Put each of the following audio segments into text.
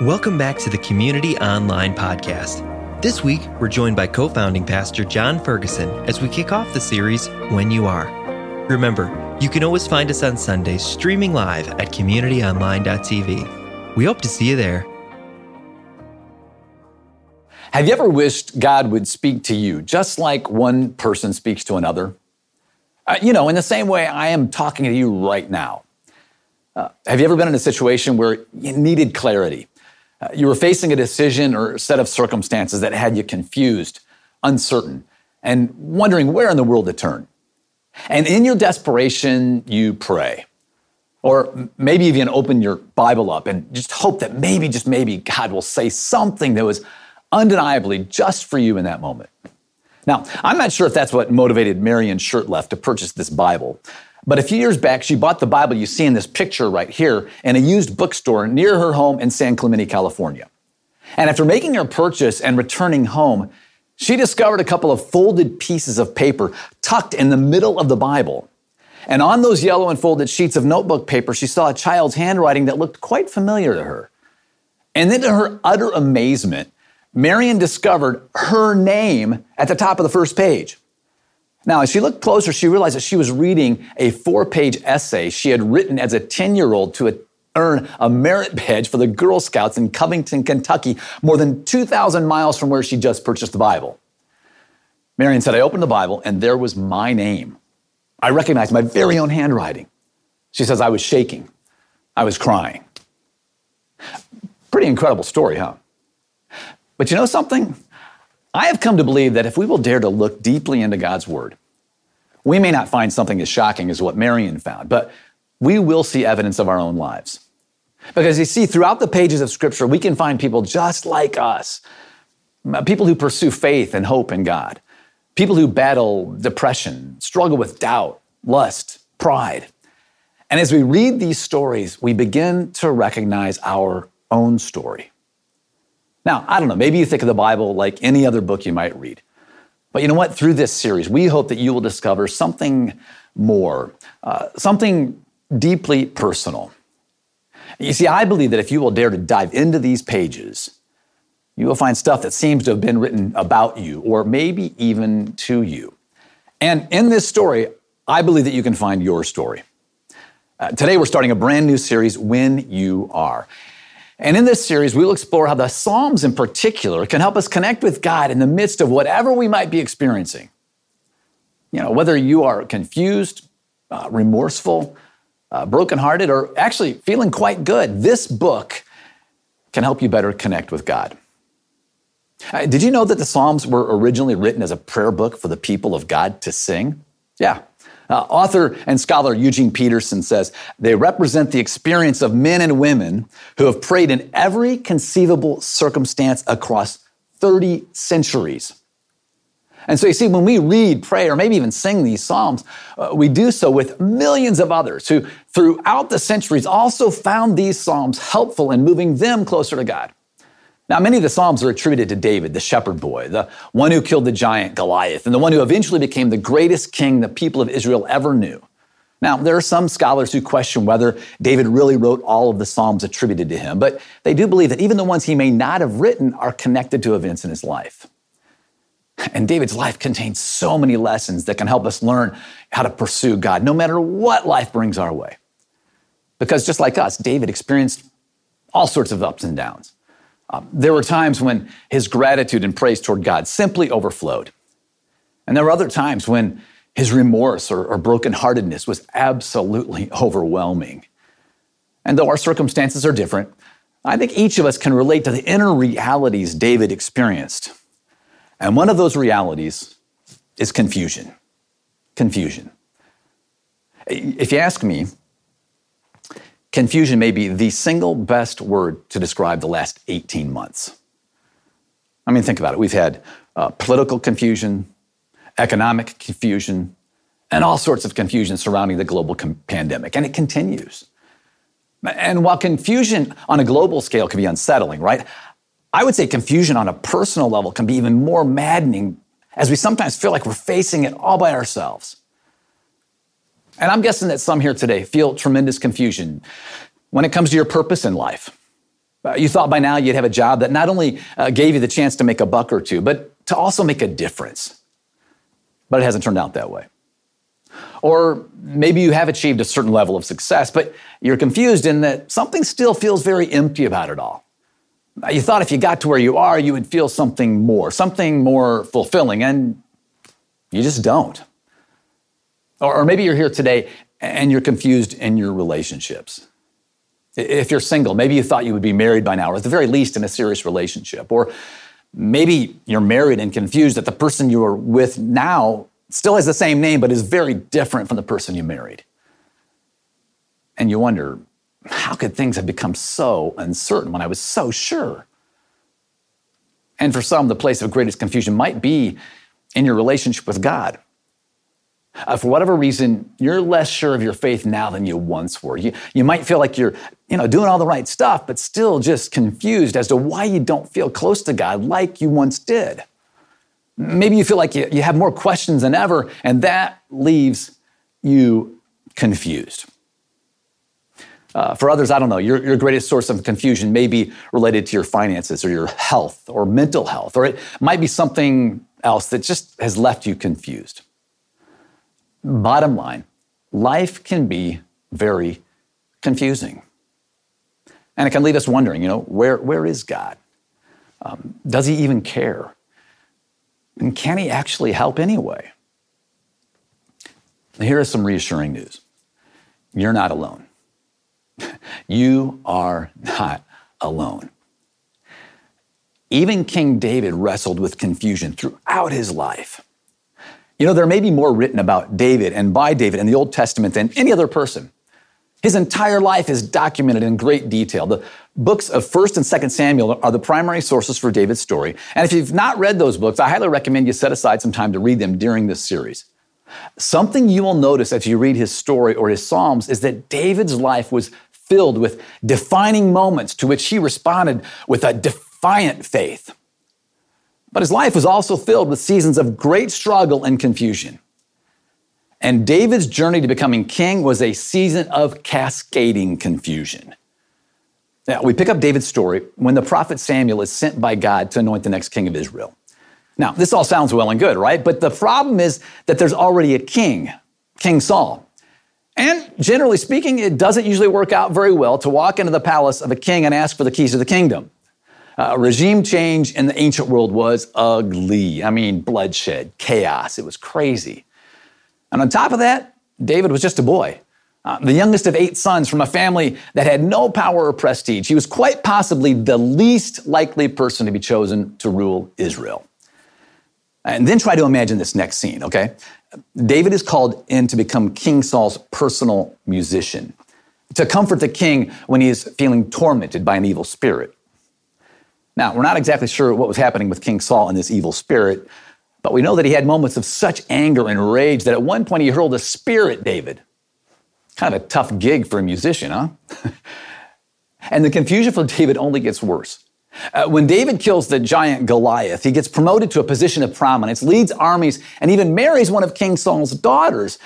Welcome back to the Community Online Podcast. This week, we're joined by co founding pastor Jon Ferguson as we kick off the series When You Are. Remember, you can always find us on Sundays streaming live at communityonline.tv. We hope to see you there. Have you ever wished God would speak to you just like one person speaks to another? Uh, you know, in the same way I am talking to you right now. Uh, have you ever been in a situation where you needed clarity? You were facing a decision or set of circumstances that had you confused, uncertain, and wondering where in the world to turn. And in your desperation, you pray. Or maybe even open your Bible up and just hope that maybe, just maybe, God will say something that was undeniably just for you in that moment. Now, I'm not sure if that's what motivated Marion Shurtleff to purchase this Bible. But a few years back, she bought the Bible you see in this picture right here in a used bookstore near her home in San Clemente, California. And after making her purchase and returning home, she discovered a couple of folded pieces of paper tucked in the middle of the Bible. And on those yellow and folded sheets of notebook paper, she saw a child's handwriting that looked quite familiar to her. And then, to her utter amazement, Marion discovered her name at the top of the first page. Now, as she looked closer, she realized that she was reading a four page essay she had written as a 10 year old to earn a merit badge for the Girl Scouts in Covington, Kentucky, more than 2,000 miles from where she just purchased the Bible. Marion said, I opened the Bible and there was my name. I recognized my very own handwriting. She says, I was shaking. I was crying. Pretty incredible story, huh? But you know something? I have come to believe that if we will dare to look deeply into God's Word, we may not find something as shocking as what Marion found, but we will see evidence of our own lives. Because you see, throughout the pages of Scripture, we can find people just like us people who pursue faith and hope in God, people who battle depression, struggle with doubt, lust, pride. And as we read these stories, we begin to recognize our own story. Now, I don't know, maybe you think of the Bible like any other book you might read. But you know what? Through this series, we hope that you will discover something more, uh, something deeply personal. You see, I believe that if you will dare to dive into these pages, you will find stuff that seems to have been written about you or maybe even to you. And in this story, I believe that you can find your story. Uh, today, we're starting a brand new series, When You Are. And in this series, we'll explore how the Psalms in particular can help us connect with God in the midst of whatever we might be experiencing. You know, whether you are confused, uh, remorseful, uh, brokenhearted, or actually feeling quite good, this book can help you better connect with God. Uh, did you know that the Psalms were originally written as a prayer book for the people of God to sing? Yeah, uh, author and scholar Eugene Peterson says they represent the experience of men and women who have prayed in every conceivable circumstance across 30 centuries. And so you see, when we read, pray, or maybe even sing these Psalms, uh, we do so with millions of others who, throughout the centuries, also found these Psalms helpful in moving them closer to God. Now, many of the Psalms are attributed to David, the shepherd boy, the one who killed the giant Goliath, and the one who eventually became the greatest king the people of Israel ever knew. Now, there are some scholars who question whether David really wrote all of the Psalms attributed to him, but they do believe that even the ones he may not have written are connected to events in his life. And David's life contains so many lessons that can help us learn how to pursue God, no matter what life brings our way. Because just like us, David experienced all sorts of ups and downs. Um, there were times when his gratitude and praise toward God simply overflowed. And there were other times when his remorse or, or brokenheartedness was absolutely overwhelming. And though our circumstances are different, I think each of us can relate to the inner realities David experienced. And one of those realities is confusion. Confusion. If you ask me, Confusion may be the single best word to describe the last 18 months. I mean, think about it. We've had uh, political confusion, economic confusion, and all sorts of confusion surrounding the global com- pandemic, and it continues. And while confusion on a global scale can be unsettling, right? I would say confusion on a personal level can be even more maddening as we sometimes feel like we're facing it all by ourselves. And I'm guessing that some here today feel tremendous confusion when it comes to your purpose in life. Uh, you thought by now you'd have a job that not only uh, gave you the chance to make a buck or two, but to also make a difference. But it hasn't turned out that way. Or maybe you have achieved a certain level of success, but you're confused in that something still feels very empty about it all. You thought if you got to where you are, you would feel something more, something more fulfilling, and you just don't. Or, maybe you're here today and you're confused in your relationships. If you're single, maybe you thought you would be married by now, or at the very least in a serious relationship. Or maybe you're married and confused that the person you're with now still has the same name, but is very different from the person you married. And you wonder, how could things have become so uncertain when I was so sure? And for some, the place of greatest confusion might be in your relationship with God. Uh, for whatever reason, you're less sure of your faith now than you once were. You, you might feel like you're you know, doing all the right stuff, but still just confused as to why you don't feel close to God like you once did. Maybe you feel like you, you have more questions than ever, and that leaves you confused. Uh, for others, I don't know, your, your greatest source of confusion may be related to your finances or your health or mental health, or it might be something else that just has left you confused. Bottom line, life can be very confusing. And it can leave us wondering, you know, where, where is God? Um, does he even care? And can he actually help anyway? Here is some reassuring news you're not alone. you are not alone. Even King David wrestled with confusion throughout his life. You know, there may be more written about David and by David in the Old Testament than any other person. His entire life is documented in great detail. The books of 1st and 2nd Samuel are the primary sources for David's story. And if you've not read those books, I highly recommend you set aside some time to read them during this series. Something you will notice as you read his story or his Psalms is that David's life was filled with defining moments to which he responded with a defiant faith. But his life was also filled with seasons of great struggle and confusion. And David's journey to becoming king was a season of cascading confusion. Now, we pick up David's story when the prophet Samuel is sent by God to anoint the next king of Israel. Now, this all sounds well and good, right? But the problem is that there's already a king, King Saul. And generally speaking, it doesn't usually work out very well to walk into the palace of a king and ask for the keys of the kingdom. Uh, regime change in the ancient world was ugly. I mean, bloodshed, chaos. It was crazy. And on top of that, David was just a boy, uh, the youngest of eight sons from a family that had no power or prestige. He was quite possibly the least likely person to be chosen to rule Israel. And then try to imagine this next scene, okay? David is called in to become King Saul's personal musician, to comfort the king when he is feeling tormented by an evil spirit. Now, we're not exactly sure what was happening with King Saul and this evil spirit, but we know that he had moments of such anger and rage that at one point he hurled a spear at David. Kind of a tough gig for a musician, huh? and the confusion for David only gets worse. Uh, when David kills the giant Goliath, he gets promoted to a position of prominence, leads armies, and even marries one of King Saul's daughters.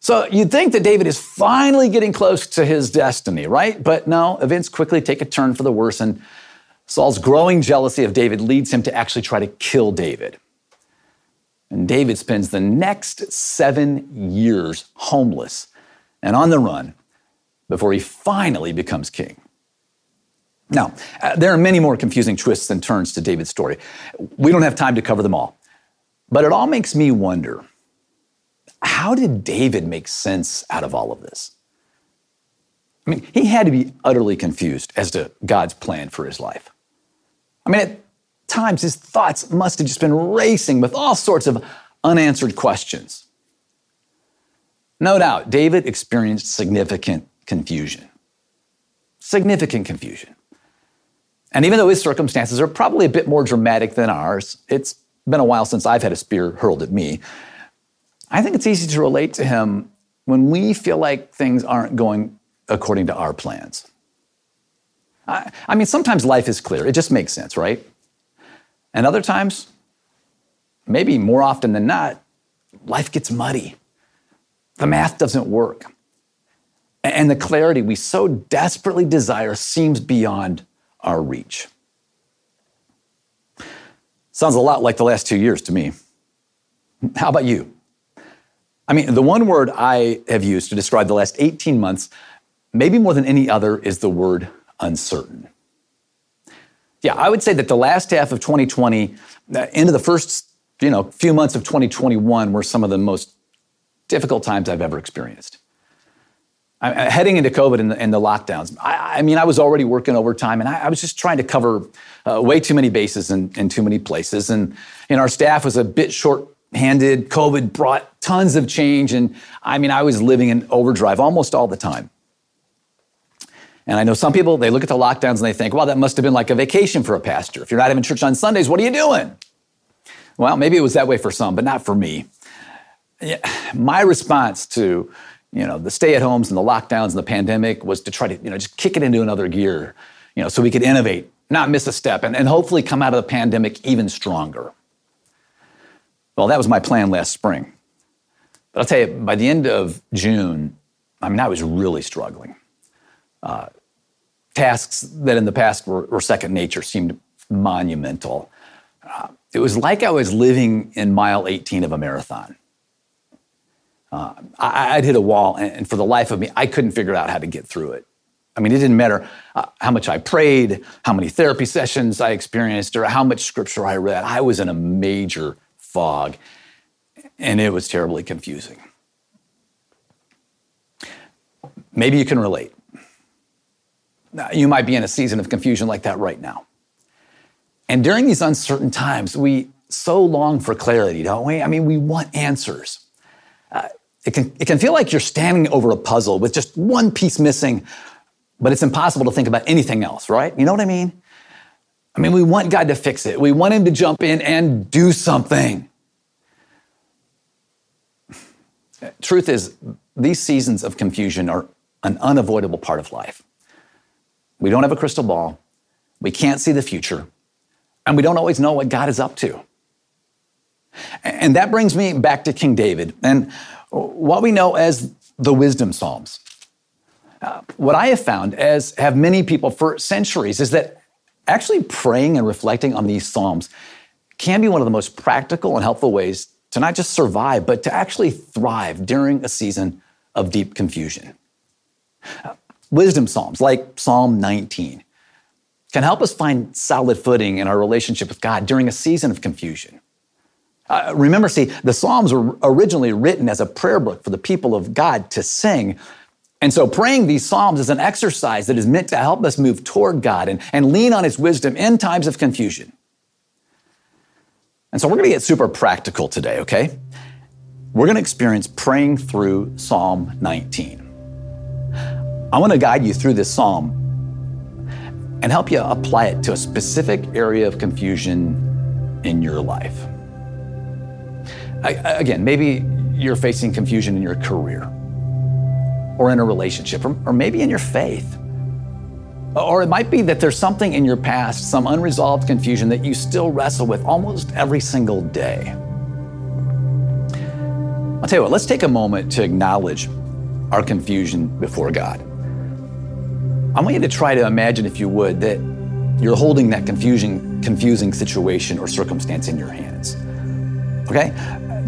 So you'd think that David is finally getting close to his destiny, right? But no, events quickly take a turn for the worse, and Saul's growing jealousy of David leads him to actually try to kill David. And David spends the next seven years homeless and on the run before he finally becomes king. Now, uh, there are many more confusing twists and turns to David's story. We don't have time to cover them all. But it all makes me wonder how did David make sense out of all of this? I mean, he had to be utterly confused as to God's plan for his life. I mean, at times his thoughts must have just been racing with all sorts of unanswered questions. No doubt, David experienced significant confusion. Significant confusion. And even though his circumstances are probably a bit more dramatic than ours, it's been a while since I've had a spear hurled at me. I think it's easy to relate to him when we feel like things aren't going according to our plans. I, I mean, sometimes life is clear, it just makes sense, right? And other times, maybe more often than not, life gets muddy. The math doesn't work. And the clarity we so desperately desire seems beyond our reach. Sounds a lot like the last two years to me. How about you? I mean, the one word I have used to describe the last 18 months, maybe more than any other, is the word uncertain. Yeah, I would say that the last half of 2020, into the first you know, few months of 2021 were some of the most difficult times I've ever experienced. I, heading into COVID and the, and the lockdowns, I, I, mean, I was already working overtime and I, I was just trying to cover uh, way too many bases in, in too many places. And, and our staff was a bit short handed. COVID brought tons of change. And I mean, I was living in overdrive almost all the time. And I know some people, they look at the lockdowns and they think, well, that must have been like a vacation for a pastor. If you're not having church on Sundays, what are you doing? Well, maybe it was that way for some, but not for me. My response to you know the stay-at-homes and the lockdowns and the pandemic was to try to you know just kick it into another gear, you know, so we could innovate, not miss a step, and, and hopefully come out of the pandemic even stronger. Well, that was my plan last spring. But I'll tell you, by the end of June, I mean, I was really struggling. Uh, tasks that in the past were, were, second nature seemed monumental. Uh, it was like I was living in mile 18 of a marathon. Uh, I, would hit a wall, and, and, for the life of me, I couldn't figure out how to get through it. I mean, it didn't matter uh, how much I prayed, how many therapy sessions I experienced, or how much scripture I read. I was in a major fog, and it was terribly confusing. Maybe you can relate. You might be in a season of confusion like that right now. And during these uncertain times, we so long for clarity, don't we? I mean, we want answers. Uh, it, can, it can feel like you're standing over a puzzle with just one piece missing, but it's impossible to think about anything else, right? You know what I mean? I mean, we want God to fix it. We want Him to jump in and do something. Truth is, these seasons of confusion are an unavoidable part of life. We don't have a crystal ball. We can't see the future and we don't always know what God is up to. And that brings me back to King David and what we know as the wisdom psalms. Uh, what I have found, as have many people for centuries, is that actually praying and reflecting on these psalms can be one of the most practical and helpful ways to not just survive, but to actually thrive during a season of deep confusion. Uh, wisdom psalms like Psalm 19 can help us find solid footing in our relationship with God during a season of confusion. Uh, remember, see, the Psalms were originally written as a prayer book for the people of God to sing. And so praying these Psalms is an exercise that is meant to help us move toward God and, and lean on His wisdom in times of confusion. And so we're going to get super practical today, okay? We're going to experience praying through Psalm 19. I want to guide you through this psalm and help you apply it to a specific area of confusion in your life. I, again, maybe you're facing confusion in your career or in a relationship or, or maybe in your faith. Or it might be that there's something in your past, some unresolved confusion that you still wrestle with almost every single day. I'll tell you what, let's take a moment to acknowledge our confusion before God. I want you to try to imagine, if you would, that you're holding that confusing, confusing situation or circumstance in your hands. Okay?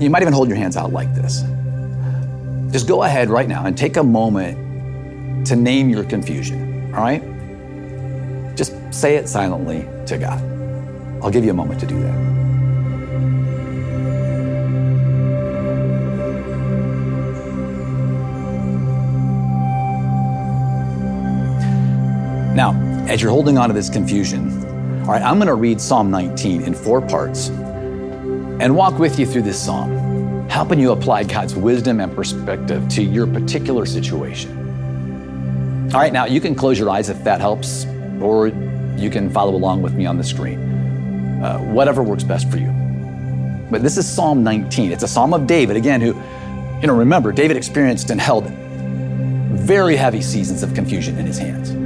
You might even hold your hands out like this. Just go ahead right now and take a moment to name your confusion, all right? Just say it silently to God. I'll give you a moment to do that. Now, as you're holding on to this confusion, all right, I'm going to read Psalm 19 in four parts and walk with you through this psalm, helping you apply God's wisdom and perspective to your particular situation. All right, now you can close your eyes if that helps, or you can follow along with me on the screen. Uh, whatever works best for you. But this is Psalm 19. It's a psalm of David, again, who, you know, remember, David experienced and held very heavy seasons of confusion in his hands.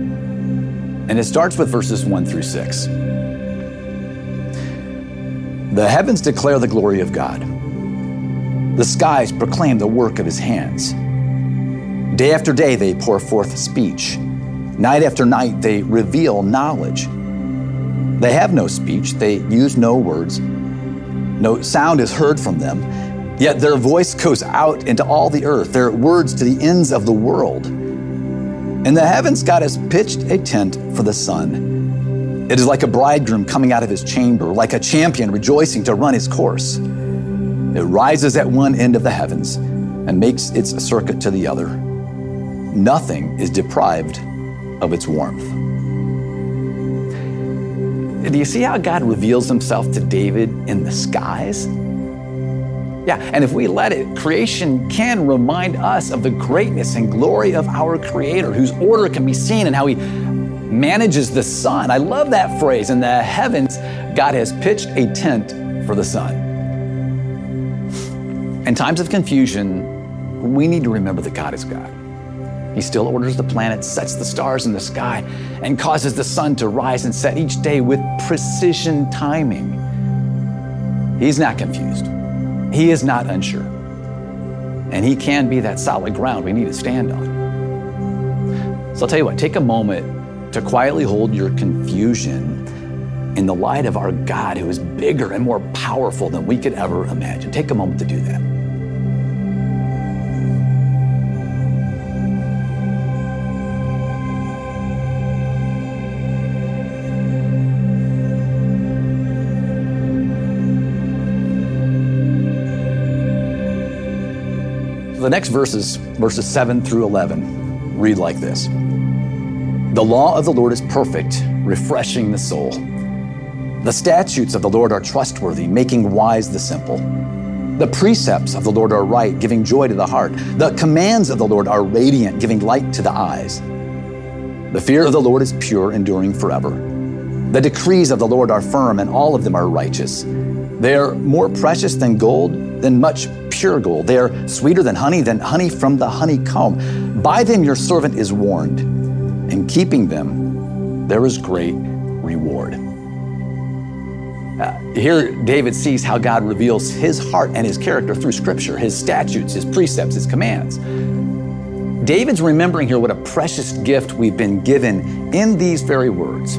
And it starts with verses 1 through 6. The heavens declare the glory of God, the skies proclaim the work of his hands. Day after day, they pour forth speech. Night after night, they reveal knowledge. They have no speech, they use no words, no sound is heard from them, yet their voice goes out into all the earth, their words to the ends of the world. In the heavens, God has pitched a tent for the sun. It is like a bridegroom coming out of his chamber, like a champion rejoicing to run his course. It rises at one end of the heavens and makes its circuit to the other. Nothing is deprived of its warmth. Do you see how God reveals himself to David in the skies? Yeah, and if we let it, creation can remind us of the greatness and glory of our Creator, whose order can be seen and how He manages the sun. I love that phrase. In the heavens, God has pitched a tent for the sun. In times of confusion, we need to remember that God is God. He still orders the planets, sets the stars in the sky, and causes the sun to rise and set each day with precision timing. He's not confused. He is not unsure. And He can be that solid ground we need to stand on. So I'll tell you what, take a moment to quietly hold your confusion in the light of our God who is bigger and more powerful than we could ever imagine. Take a moment to do that. The next verses, verses 7 through 11, read like this The law of the Lord is perfect, refreshing the soul. The statutes of the Lord are trustworthy, making wise the simple. The precepts of the Lord are right, giving joy to the heart. The commands of the Lord are radiant, giving light to the eyes. The fear of the Lord is pure, enduring forever. The decrees of the Lord are firm, and all of them are righteous. They are more precious than gold, than much pure gold. They are sweeter than honey, than honey from the honeycomb. By them your servant is warned. In keeping them, there is great reward. Uh, here, David sees how God reveals his heart and his character through Scripture, his statutes, his precepts, his commands. David's remembering here what a precious gift we've been given in these very words.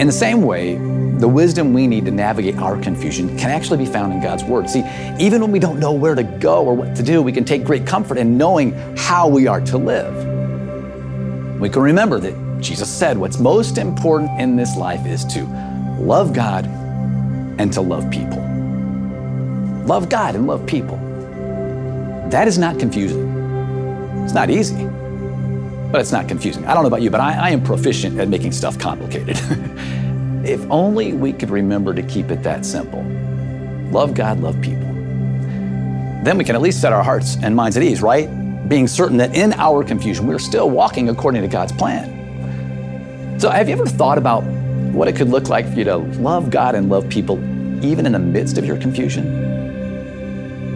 In the same way, the wisdom we need to navigate our confusion can actually be found in God's Word. See, even when we don't know where to go or what to do, we can take great comfort in knowing how we are to live. We can remember that Jesus said what's most important in this life is to love God and to love people. Love God and love people. That is not confusing. It's not easy, but it's not confusing. I don't know about you, but I, I am proficient at making stuff complicated. If only we could remember to keep it that simple. Love God, love people. Then we can at least set our hearts and minds at ease, right? Being certain that in our confusion, we're still walking according to God's plan. So, have you ever thought about what it could look like for you to love God and love people even in the midst of your confusion?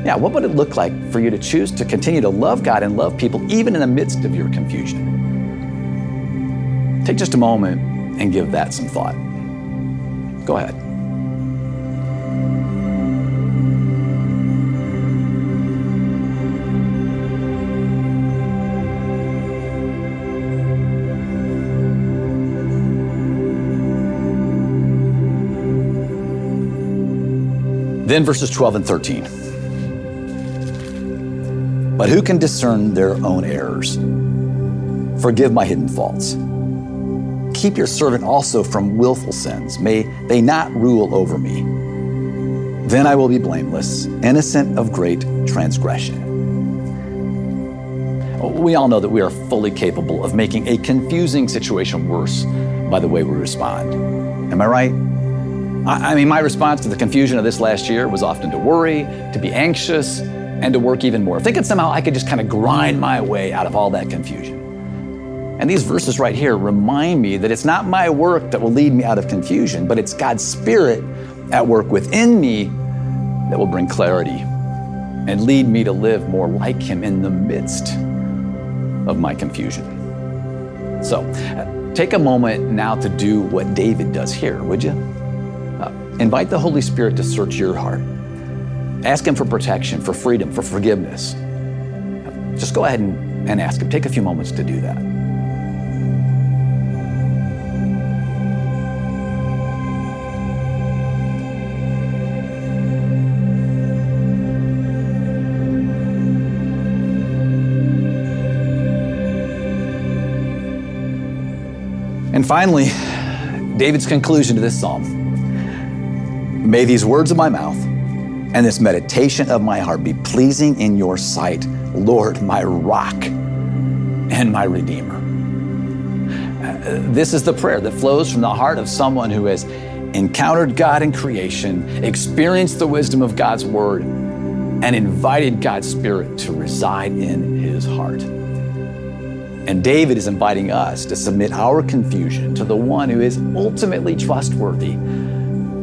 Yeah, what would it look like for you to choose to continue to love God and love people even in the midst of your confusion? Take just a moment and give that some thought. Go ahead. Then verses 12 and 13. But who can discern their own errors? Forgive my hidden faults keep your servant also from willful sins. May they not rule over me. Then I will be blameless, innocent of great transgression. We all know that we are fully capable of making a confusing situation worse by the way we respond. Am I right? I, mean, my response to the confusion of this last year was often to worry, to be anxious, and to work even more, thinking somehow I could just kind of grind my way out of all that confusion. And these verses right here remind me that it's not my work that will lead me out of confusion, but it's God's Spirit at work within me that will bring clarity and lead me to live more like Him in the midst of my confusion. So, take a moment now to do what David does here, would you? Uh, invite the Holy Spirit to search your heart. Ask Him for protection, for freedom, for forgiveness. Just go ahead and, and ask Him. Take a few moments to do that. And finally, David's conclusion to this psalm May these words of my mouth and this meditation of my heart be pleasing in your sight, Lord, my rock and my redeemer. Uh, this is the prayer that flows from the heart of someone who has encountered God in creation, experienced the wisdom of God's word, and invited God's Spirit to reside in his heart. And David is inviting us to submit our confusion to the one who is ultimately trustworthy,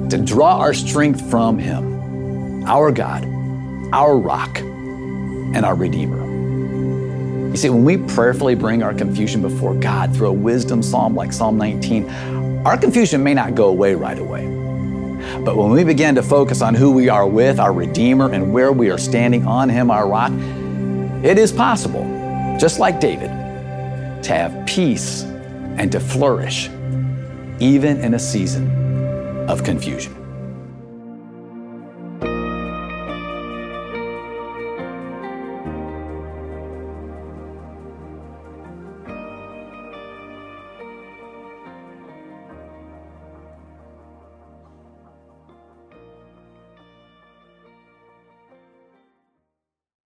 to draw our strength from him, our God, our rock, and our Redeemer. You see, when we prayerfully bring our confusion before God through a wisdom psalm like Psalm 19, our confusion may not go away right away. But when we begin to focus on who we are with, our Redeemer, and where we are standing on Him, our rock, it is possible, just like David, to have peace and to flourish, even in a season of confusion.